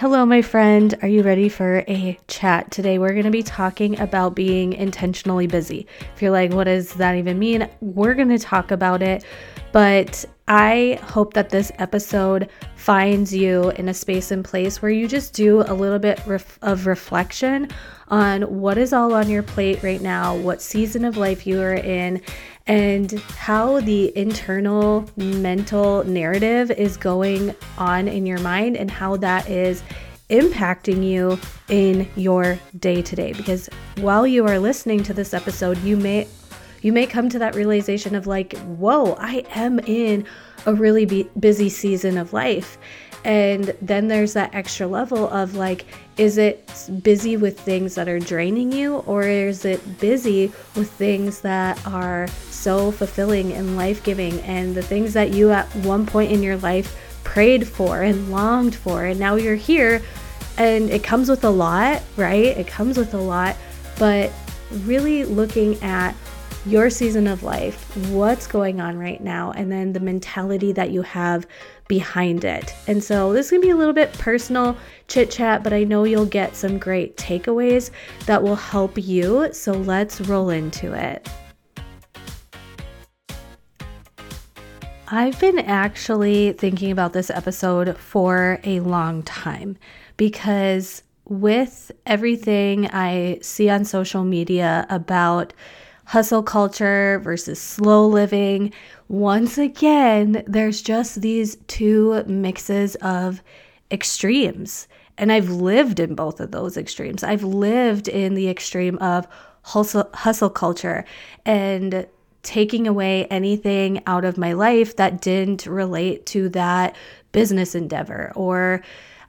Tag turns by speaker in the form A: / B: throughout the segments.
A: Hello, my friend. Are you ready for a chat? Today, we're going to be talking about being intentionally busy. If you're like, what does that even mean? We're going to talk about it, but I hope that this episode finds you in a space and place where you just do a little bit ref- of reflection on what is all on your plate right now, what season of life you are in, and how the internal mental narrative is going on in your mind and how that is impacting you in your day to day. Because while you are listening to this episode you may you may come to that realization of like whoa i am in a really busy season of life and then there's that extra level of like, is it busy with things that are draining you, or is it busy with things that are so fulfilling and life giving and the things that you at one point in your life prayed for and longed for? And now you're here, and it comes with a lot, right? It comes with a lot, but really looking at your season of life, what's going on right now, and then the mentality that you have behind it. And so this is gonna be a little bit personal chit chat, but I know you'll get some great takeaways that will help you. So let's roll into it. I've been actually thinking about this episode for a long time because with everything I see on social media about hustle culture versus slow living. Once again, there's just these two mixes of extremes. And I've lived in both of those extremes. I've lived in the extreme of hustle, hustle culture and taking away anything out of my life that didn't relate to that business endeavor or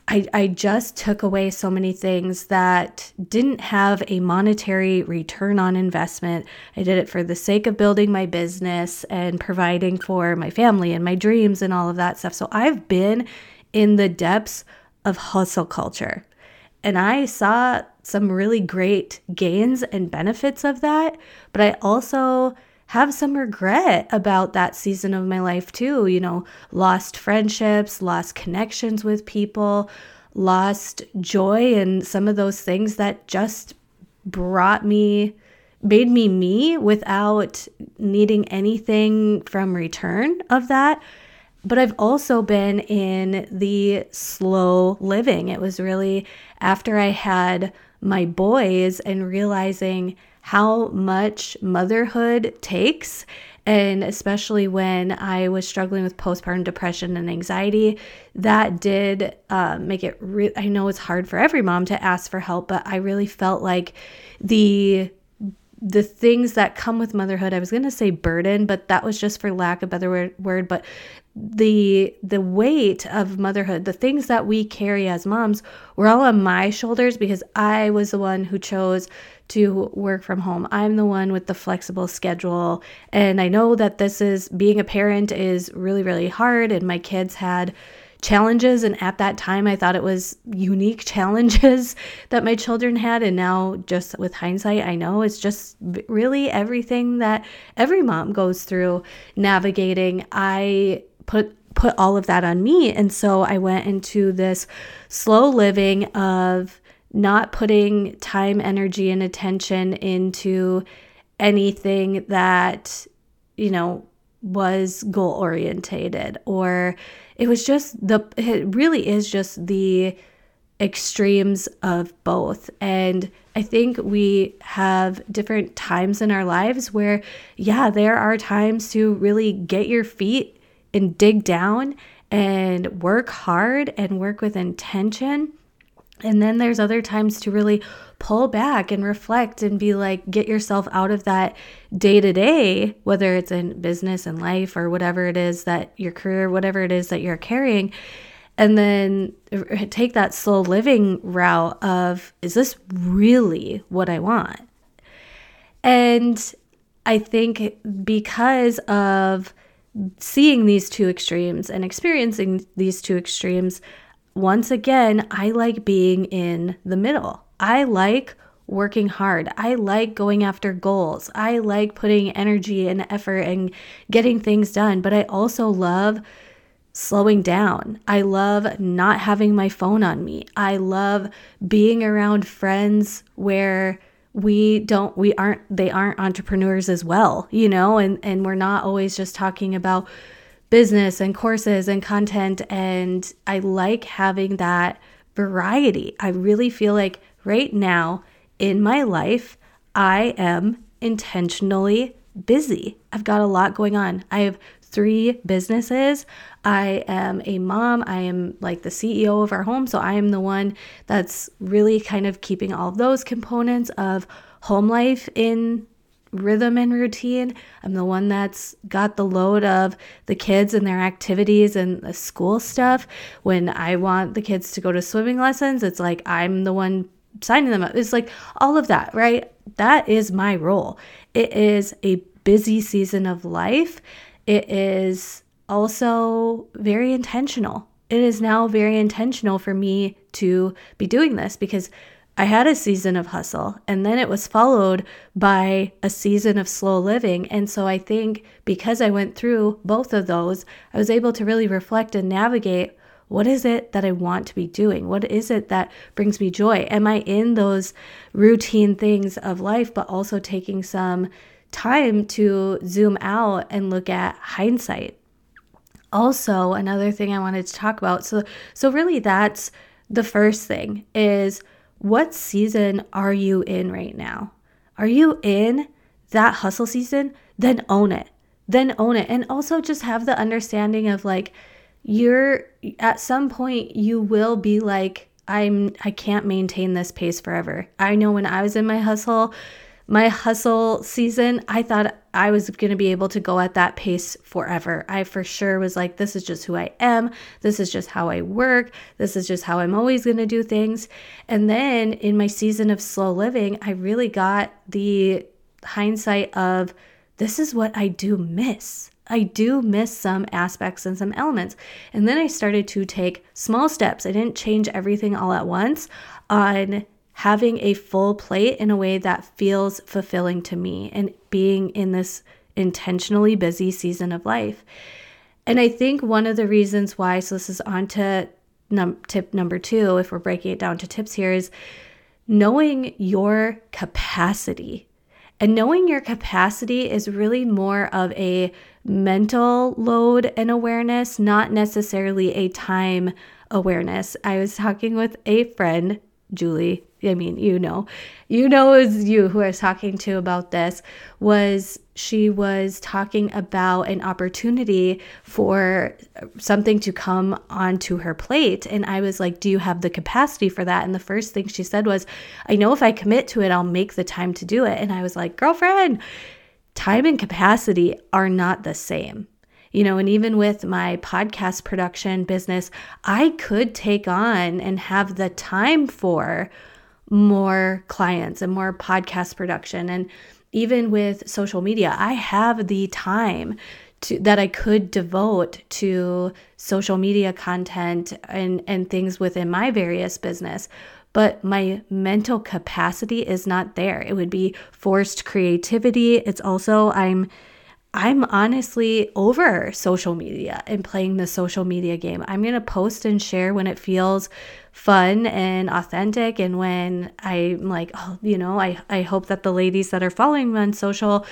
A: I, I just took away so many things that didn't have a monetary return on investment. I did it for the sake of building my business and providing for my family and my dreams and all of that stuff. So I've been in the depths of hustle culture. And I saw some really great gains and benefits of that. But I also have some regret about that season of my life too. You know, lost friendships, lost connections with people, lost joy, and some of those things that just brought me, made me me without needing anything from return of that. But I've also been in the slow living. It was really after I had my boys and realizing how much motherhood takes. And especially when I was struggling with postpartum depression and anxiety, that did uh, make it. Re- I know it's hard for every mom to ask for help, but I really felt like the the things that come with motherhood i was going to say burden but that was just for lack of better word, but the the weight of motherhood the things that we carry as moms were all on my shoulders because i was the one who chose to work from home. I'm the one with the flexible schedule and i know that this is being a parent is really really hard and my kids had challenges. And at that time, I thought it was unique challenges that my children had. And now, just with hindsight, I know it's just really everything that every mom goes through navigating. I put put all of that on me and so I went into this slow living of not putting time, energy and attention into anything that you know was goal orientated or it was just the it really is just the extremes of both. And i think we have different times in our lives where yeah there are times to really get your feet and dig down and work hard and work with intention and then there's other times to really pull back and reflect and be like, get yourself out of that day to day, whether it's in business and life or whatever it is that your career, whatever it is that you're carrying. And then take that slow living route of, is this really what I want? And I think because of seeing these two extremes and experiencing these two extremes, once again, I like being in the middle. I like working hard. I like going after goals. I like putting energy and effort and getting things done, but I also love slowing down. I love not having my phone on me. I love being around friends where we don't we aren't they aren't entrepreneurs as well, you know, and and we're not always just talking about business and courses and content and I like having that variety. I really feel like right now in my life I am intentionally busy. I've got a lot going on. I have three businesses. I am a mom. I am like the CEO of our home. So I am the one that's really kind of keeping all of those components of home life in rhythm and routine. I'm the one that's got the load of the kids and their activities and the school stuff. When I want the kids to go to swimming lessons, it's like I'm the one signing them up. It's like all of that, right? That is my role. It is a busy season of life. It is also very intentional. It is now very intentional for me to be doing this because I had a season of hustle and then it was followed by a season of slow living. And so I think because I went through both of those, I was able to really reflect and navigate what is it that I want to be doing? What is it that brings me joy? Am I in those routine things of life, but also taking some time to zoom out and look at hindsight? Also, another thing I wanted to talk about. So, so really that's the first thing is what season are you in right now? Are you in that hustle season? Then own it. Then own it. And also just have the understanding of like, you're at some point you will be like I'm I can't maintain this pace forever. I know when I was in my hustle, my hustle season, I thought I was going to be able to go at that pace forever. I for sure was like this is just who I am. This is just how I work. This is just how I'm always going to do things. And then in my season of slow living, I really got the hindsight of this is what I do miss. I do miss some aspects and some elements. And then I started to take small steps. I didn't change everything all at once on having a full plate in a way that feels fulfilling to me and being in this intentionally busy season of life. And I think one of the reasons why, so this is on to num- tip number two, if we're breaking it down to tips here, is knowing your capacity. And knowing your capacity is really more of a mental load and awareness, not necessarily a time awareness. I was talking with a friend, Julie. I mean, you know, you know, it you who I was talking to about this. Was she was talking about an opportunity for something to come onto her plate. And I was like, Do you have the capacity for that? And the first thing she said was, I know if I commit to it, I'll make the time to do it. And I was like, Girlfriend, time and capacity are not the same. You know, and even with my podcast production business, I could take on and have the time for more clients and more podcast production. And even with social media, I have the time to, that I could devote to social media content and, and things within my various business but my mental capacity is not there. It would be forced creativity. It's also I'm I'm honestly over social media and playing the social media game. I'm going to post and share when it feels fun and authentic and when I'm like, oh, you know, I I hope that the ladies that are following me on social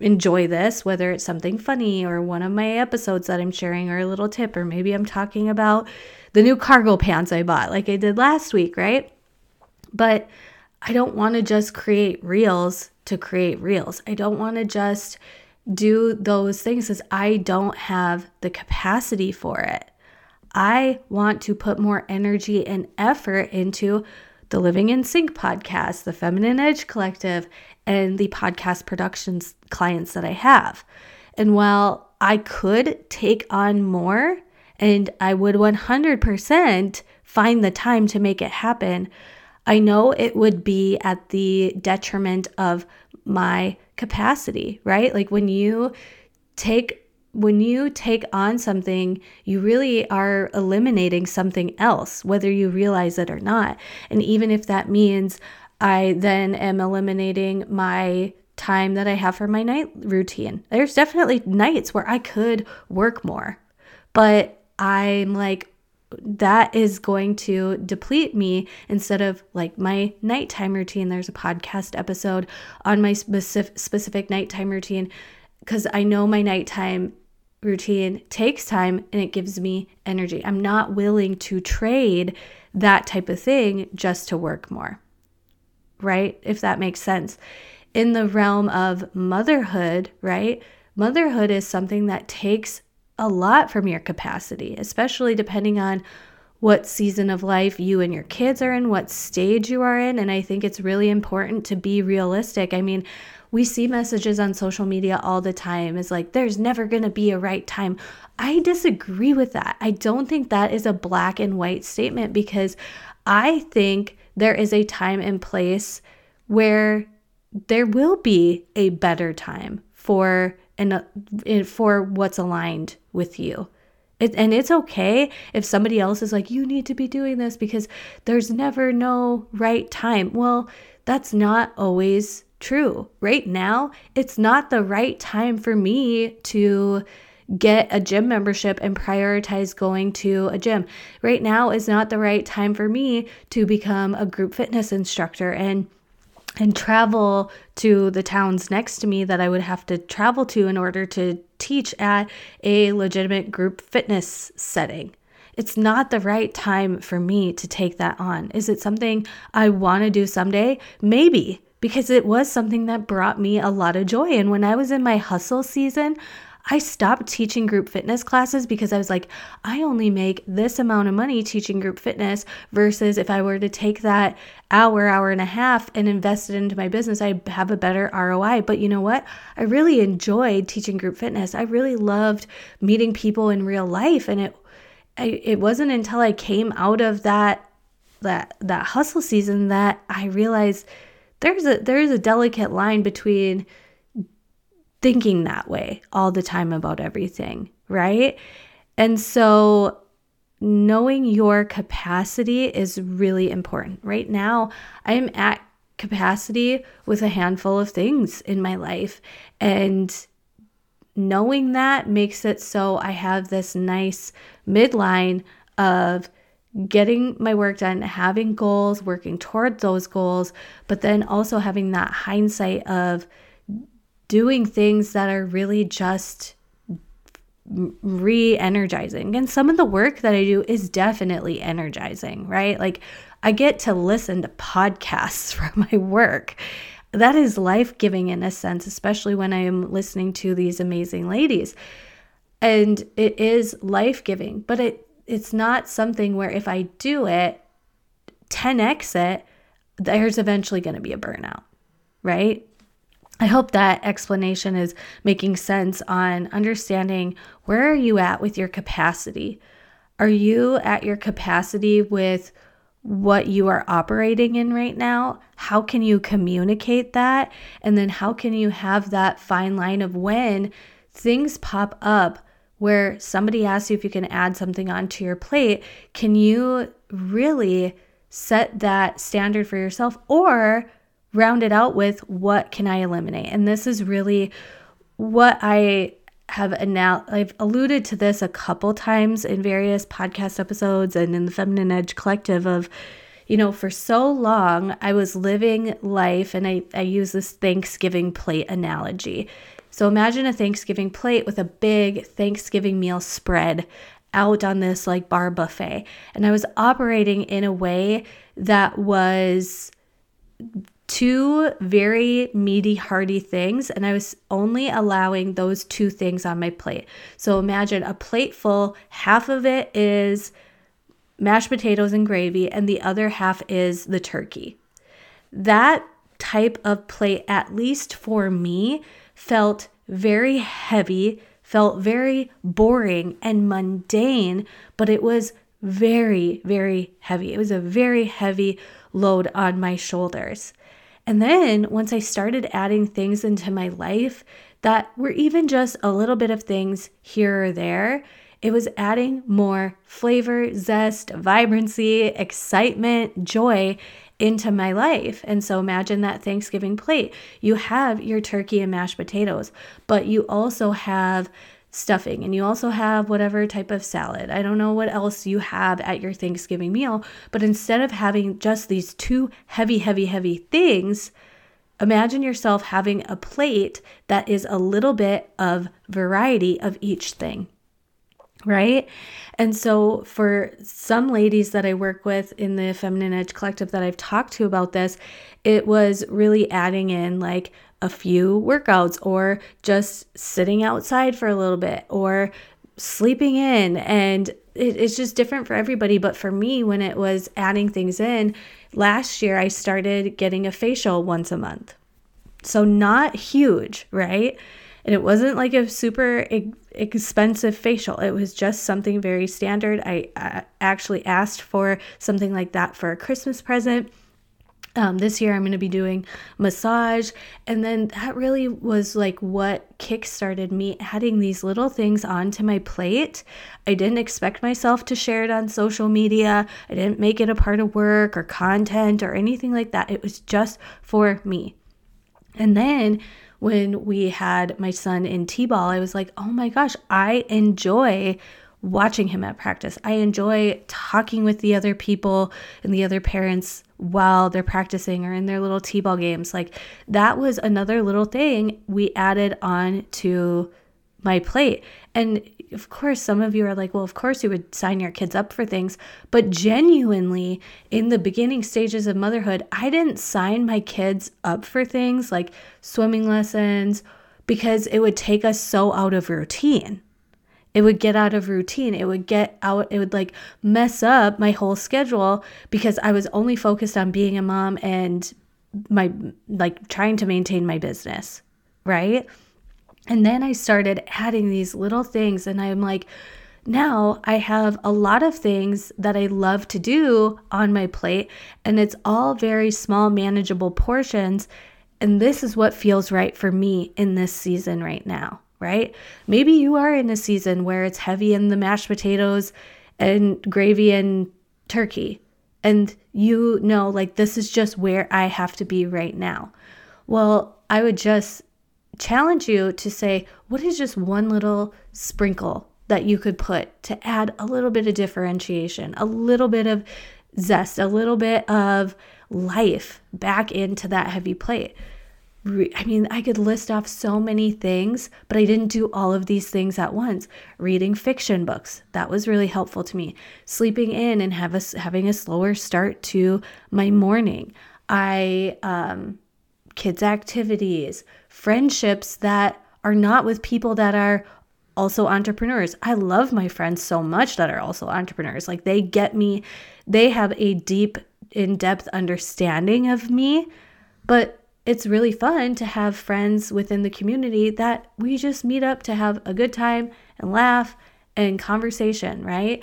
A: enjoy this, whether it's something funny or one of my episodes that I'm sharing or a little tip, or maybe I'm talking about the new cargo pants I bought, like I did last week, right? But I don't want to just create reels to create reels. I don't want to just do those things because I don't have the capacity for it. I want to put more energy and effort into the Living in Sync podcast, the Feminine Edge Collective, and the podcast productions clients that I have. And while I could take on more and I would 100% find the time to make it happen, I know it would be at the detriment of my capacity, right? Like when you take when you take on something, you really are eliminating something else, whether you realize it or not. And even if that means I then am eliminating my time that I have for my night routine, there's definitely nights where I could work more. But I'm like, that is going to deplete me instead of like my nighttime routine. There's a podcast episode on my specific, specific nighttime routine because I know my nighttime routine takes time and it gives me energy. I'm not willing to trade that type of thing just to work more, right? If that makes sense. In the realm of motherhood, right? Motherhood is something that takes a lot from your capacity, especially depending on what season of life you and your kids are in, what stage you are in. And I think it's really important to be realistic. I mean, we see messages on social media all the time is like there's never going to be a right time. I disagree with that. I don't think that is a black and white statement because I think there is a time and place where there will be a better time for and uh, for what's aligned with you. It, and it's okay if somebody else is like, you need to be doing this because there's never no right time. Well, that's not always true. Right now, it's not the right time for me to get a gym membership and prioritize going to a gym. Right now is not the right time for me to become a group fitness instructor and and travel to the towns next to me that I would have to travel to in order to teach at a legitimate group fitness setting. It's not the right time for me to take that on. Is it something I want to do someday? Maybe because it was something that brought me a lot of joy. And when I was in my hustle season, I stopped teaching group fitness classes because I was like, I only make this amount of money teaching group fitness versus if I were to take that hour, hour and a half and invest it into my business, I have a better ROI. But you know what? I really enjoyed teaching group fitness. I really loved meeting people in real life. And it I, it wasn't until I came out of that that that hustle season that I realized there's a there's a delicate line between thinking that way all the time about everything, right? And so knowing your capacity is really important. Right now, I'm at capacity with a handful of things in my life and knowing that makes it so I have this nice midline of getting my work done, having goals, working toward those goals, but then also having that hindsight of doing things that are really just re energizing. And some of the work that I do is definitely energizing, right? Like I get to listen to podcasts for my work. That is life giving in a sense, especially when I am listening to these amazing ladies. And it is life giving, but it it's not something where if I do it, 10x it, there's eventually going to be a burnout, right? I hope that explanation is making sense on understanding where are you at with your capacity? Are you at your capacity with what you are operating in right now? How can you communicate that? And then how can you have that fine line of when things pop up where somebody asks you if you can add something onto your plate, can you really set that standard for yourself or round it out with what can I eliminate? And this is really what I have now I've alluded to this a couple times in various podcast episodes and in the Feminine Edge Collective of you know, for so long I was living life and I, I use this Thanksgiving plate analogy. So imagine a Thanksgiving plate with a big Thanksgiving meal spread out on this like bar buffet. And I was operating in a way that was two very meaty, hearty things, and I was only allowing those two things on my plate. So imagine a plate full, half of it is mashed potatoes and gravy, and the other half is the turkey. That type of plate, at least for me, felt very heavy, felt very boring and mundane, but it was very, very heavy. It was a very heavy load on my shoulders. And then once I started adding things into my life that were even just a little bit of things here or there, it was adding more flavor, zest, vibrancy, excitement, joy into my life. And so imagine that Thanksgiving plate. You have your turkey and mashed potatoes, but you also have stuffing and you also have whatever type of salad. I don't know what else you have at your Thanksgiving meal, but instead of having just these two heavy, heavy, heavy things, imagine yourself having a plate that is a little bit of variety of each thing right? And so, for some ladies that I work with in the Feminine Edge Collective that I've talked to about this, it was really adding in like a few workouts or just sitting outside for a little bit or sleeping in. And it, it's just different for everybody. But for me, when it was adding things in, last year I started getting a facial once a month. So, not huge, right? And it wasn't like a super expensive facial. It was just something very standard. I, I actually asked for something like that for a Christmas present. Um, this year I'm going to be doing massage. And then that really was like what kickstarted me adding these little things onto my plate. I didn't expect myself to share it on social media. I didn't make it a part of work or content or anything like that. It was just for me. And then when we had my son in T ball, I was like, oh my gosh, I enjoy watching him at practice. I enjoy talking with the other people and the other parents while they're practicing or in their little T ball games. Like that was another little thing we added on to my plate. And of course, some of you are like, well, of course you would sign your kids up for things. But genuinely, in the beginning stages of motherhood, I didn't sign my kids up for things like swimming lessons because it would take us so out of routine. It would get out of routine. It would get out, it would like mess up my whole schedule because I was only focused on being a mom and my like trying to maintain my business, right? And then I started adding these little things, and I'm like, now I have a lot of things that I love to do on my plate, and it's all very small, manageable portions. And this is what feels right for me in this season right now, right? Maybe you are in a season where it's heavy in the mashed potatoes and gravy and turkey, and you know, like, this is just where I have to be right now. Well, I would just challenge you to say, what is just one little sprinkle that you could put to add a little bit of differentiation, a little bit of zest, a little bit of life back into that heavy plate? I mean, I could list off so many things, but I didn't do all of these things at once. Reading fiction books, that was really helpful to me. Sleeping in and have a, having a slower start to my morning. I um, kids' activities, friendships that are not with people that are also entrepreneurs. I love my friends so much that are also entrepreneurs. Like they get me, they have a deep, in depth understanding of me, but it's really fun to have friends within the community that we just meet up to have a good time and laugh and conversation, right?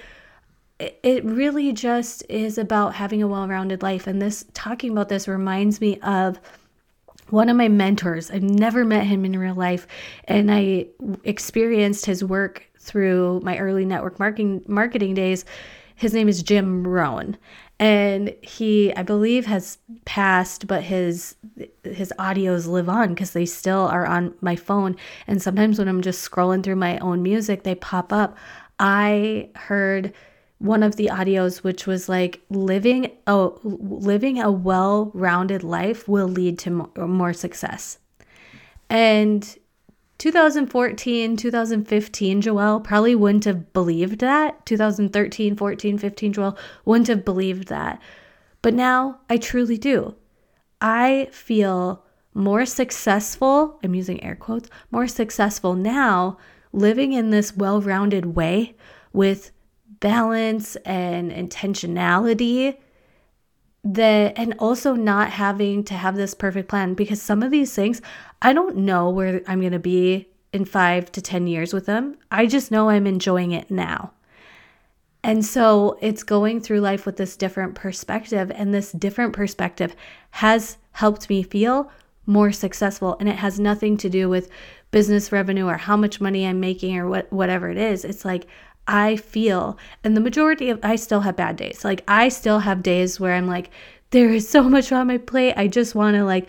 A: It really just is about having a well rounded life. And this, talking about this, reminds me of one of my mentors. I've never met him in real life, and I experienced his work through my early network marketing marketing days. His name is Jim Rohn, and he, I believe, has passed, but his his audios live on because they still are on my phone. And sometimes when I'm just scrolling through my own music, they pop up. I heard one of the audios which was like living a living a well-rounded life will lead to more, more success and 2014 2015 joelle probably wouldn't have believed that. 2013 14 15 joelle wouldn't have believed that. But now i truly do. I feel more successful i'm using air quotes more successful now living in this well-rounded way with balance and intentionality that and also not having to have this perfect plan because some of these things I don't know where I'm going to be in 5 to 10 years with them. I just know I'm enjoying it now. And so it's going through life with this different perspective and this different perspective has helped me feel more successful and it has nothing to do with business revenue or how much money I'm making or what whatever it is. It's like I feel, and the majority of I still have bad days. Like I still have days where I'm like, there is so much on my plate. I just want to like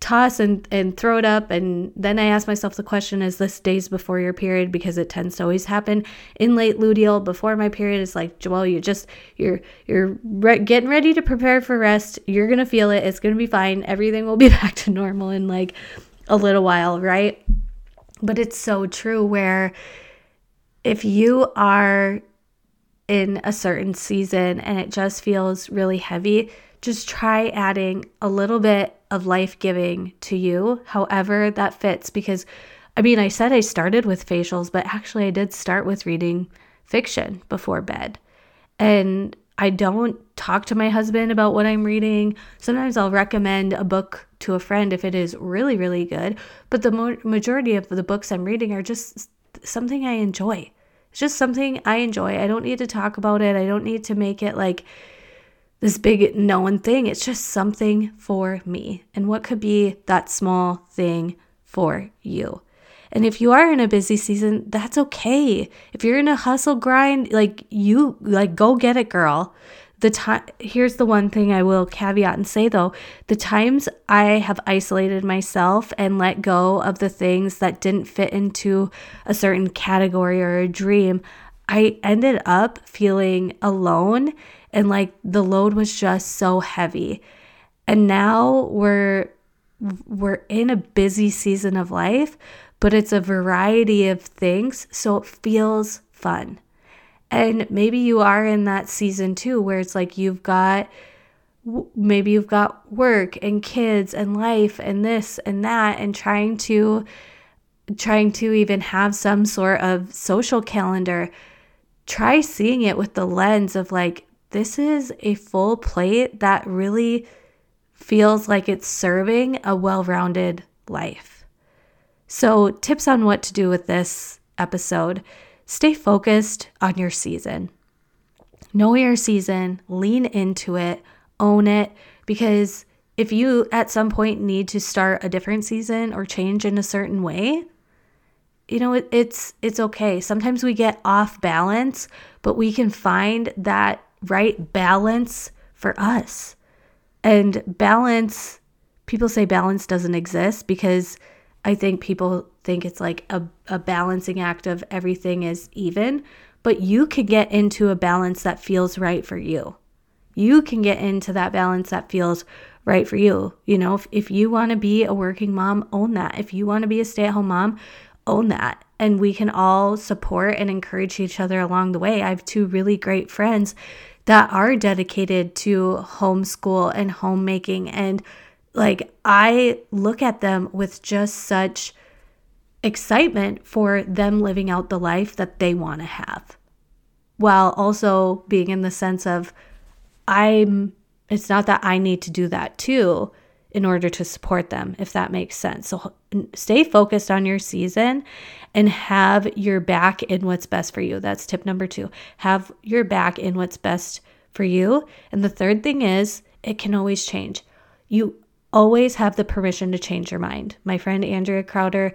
A: toss and, and throw it up. And then I ask myself the question is this days before your period? Because it tends to always happen in late luteal before my period. It's like, well, you just, you're, you're re- getting ready to prepare for rest. You're going to feel it. It's going to be fine. Everything will be back to normal in like a little while, right? But it's so true where if you are in a certain season and it just feels really heavy, just try adding a little bit of life giving to you, however that fits. Because I mean, I said I started with facials, but actually, I did start with reading fiction before bed. And I don't talk to my husband about what I'm reading. Sometimes I'll recommend a book to a friend if it is really, really good. But the mo- majority of the books I'm reading are just something I enjoy. It's just something I enjoy. I don't need to talk about it. I don't need to make it like this big known thing. It's just something for me. And what could be that small thing for you? And if you are in a busy season, that's okay. If you're in a hustle grind, like you like go get it, girl. The time here's the one thing I will caveat and say though, the times I have isolated myself and let go of the things that didn't fit into a certain category or a dream, I ended up feeling alone and like the load was just so heavy. And now we're we're in a busy season of life, but it's a variety of things, so it feels fun. And maybe you are in that season too where it's like you've got maybe you've got work and kids and life and this and that and trying to trying to even have some sort of social calendar try seeing it with the lens of like this is a full plate that really feels like it's serving a well rounded life. So, tips on what to do with this episode stay focused on your season. Know your season, lean into it, own it, because if you at some point need to start a different season or change in a certain way, you know it, it's it's okay. Sometimes we get off balance, but we can find that right balance for us. And balance, people say balance doesn't exist because I think people think it's like a, a balancing act of everything is even, but you can get into a balance that feels right for you. You can get into that balance that feels right for you. You know, if, if you want to be a working mom, own that. If you want to be a stay at home mom, own that. And we can all support and encourage each other along the way. I have two really great friends that are dedicated to homeschool and homemaking. And like, I look at them with just such excitement for them living out the life that they want to have while also being in the sense of I'm it's not that I need to do that too in order to support them if that makes sense. So stay focused on your season and have your back in what's best for you. That's tip number 2. Have your back in what's best for you. And the third thing is it can always change. You always have the permission to change your mind. My friend Andrea Crowder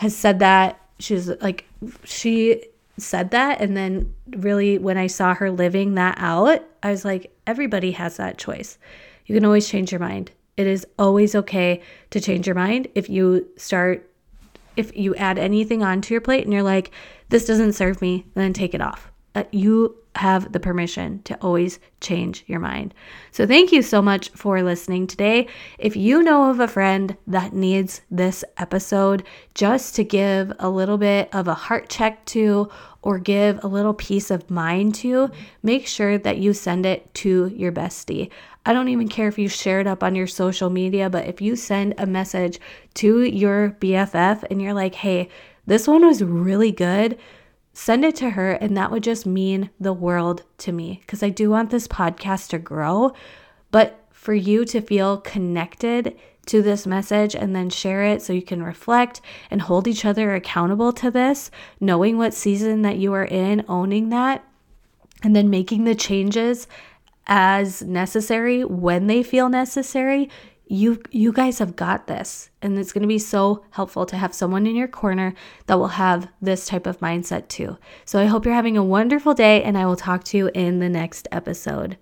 A: has said that. She's like, she said that. And then, really, when I saw her living that out, I was like, everybody has that choice. You can always change your mind. It is always okay to change your mind if you start, if you add anything onto your plate and you're like, this doesn't serve me, then take it off. Uh, you have the permission to always change your mind. So, thank you so much for listening today. If you know of a friend that needs this episode just to give a little bit of a heart check to or give a little peace of mind to, make sure that you send it to your bestie. I don't even care if you share it up on your social media, but if you send a message to your BFF and you're like, hey, this one was really good send it to her, and that would just mean the world to me because I do want this podcast to grow. But for you to feel connected to this message and then share it so you can reflect and hold each other accountable to this, knowing what season that you are in, owning that, and then making the changes as necessary when they feel necessary you you guys have got this. And it's going to be so helpful to have someone in your corner that will have this type of mindset too. So i hope you're having a wonderful day and i will talk to you in the next episode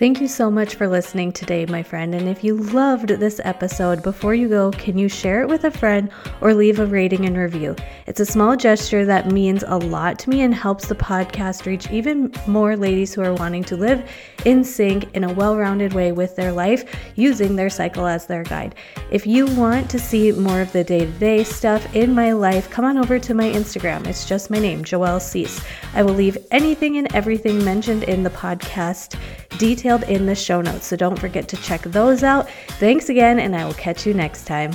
A: Thank you so much for listening today, my friend. And if you loved this episode, before you go, can you share it with a friend or leave a rating and review? It's a small gesture that means a lot to me and helps the podcast reach even more ladies who are wanting to live in sync in a well rounded way with their life using their cycle as their guide. If you want to see more of the day to day stuff in my life, come on over to my Instagram. It's just my name, Joelle Cease. I will leave anything and everything mentioned in the podcast detailed in the show notes. So don't forget to check those out. Thanks again, and I will catch you next time.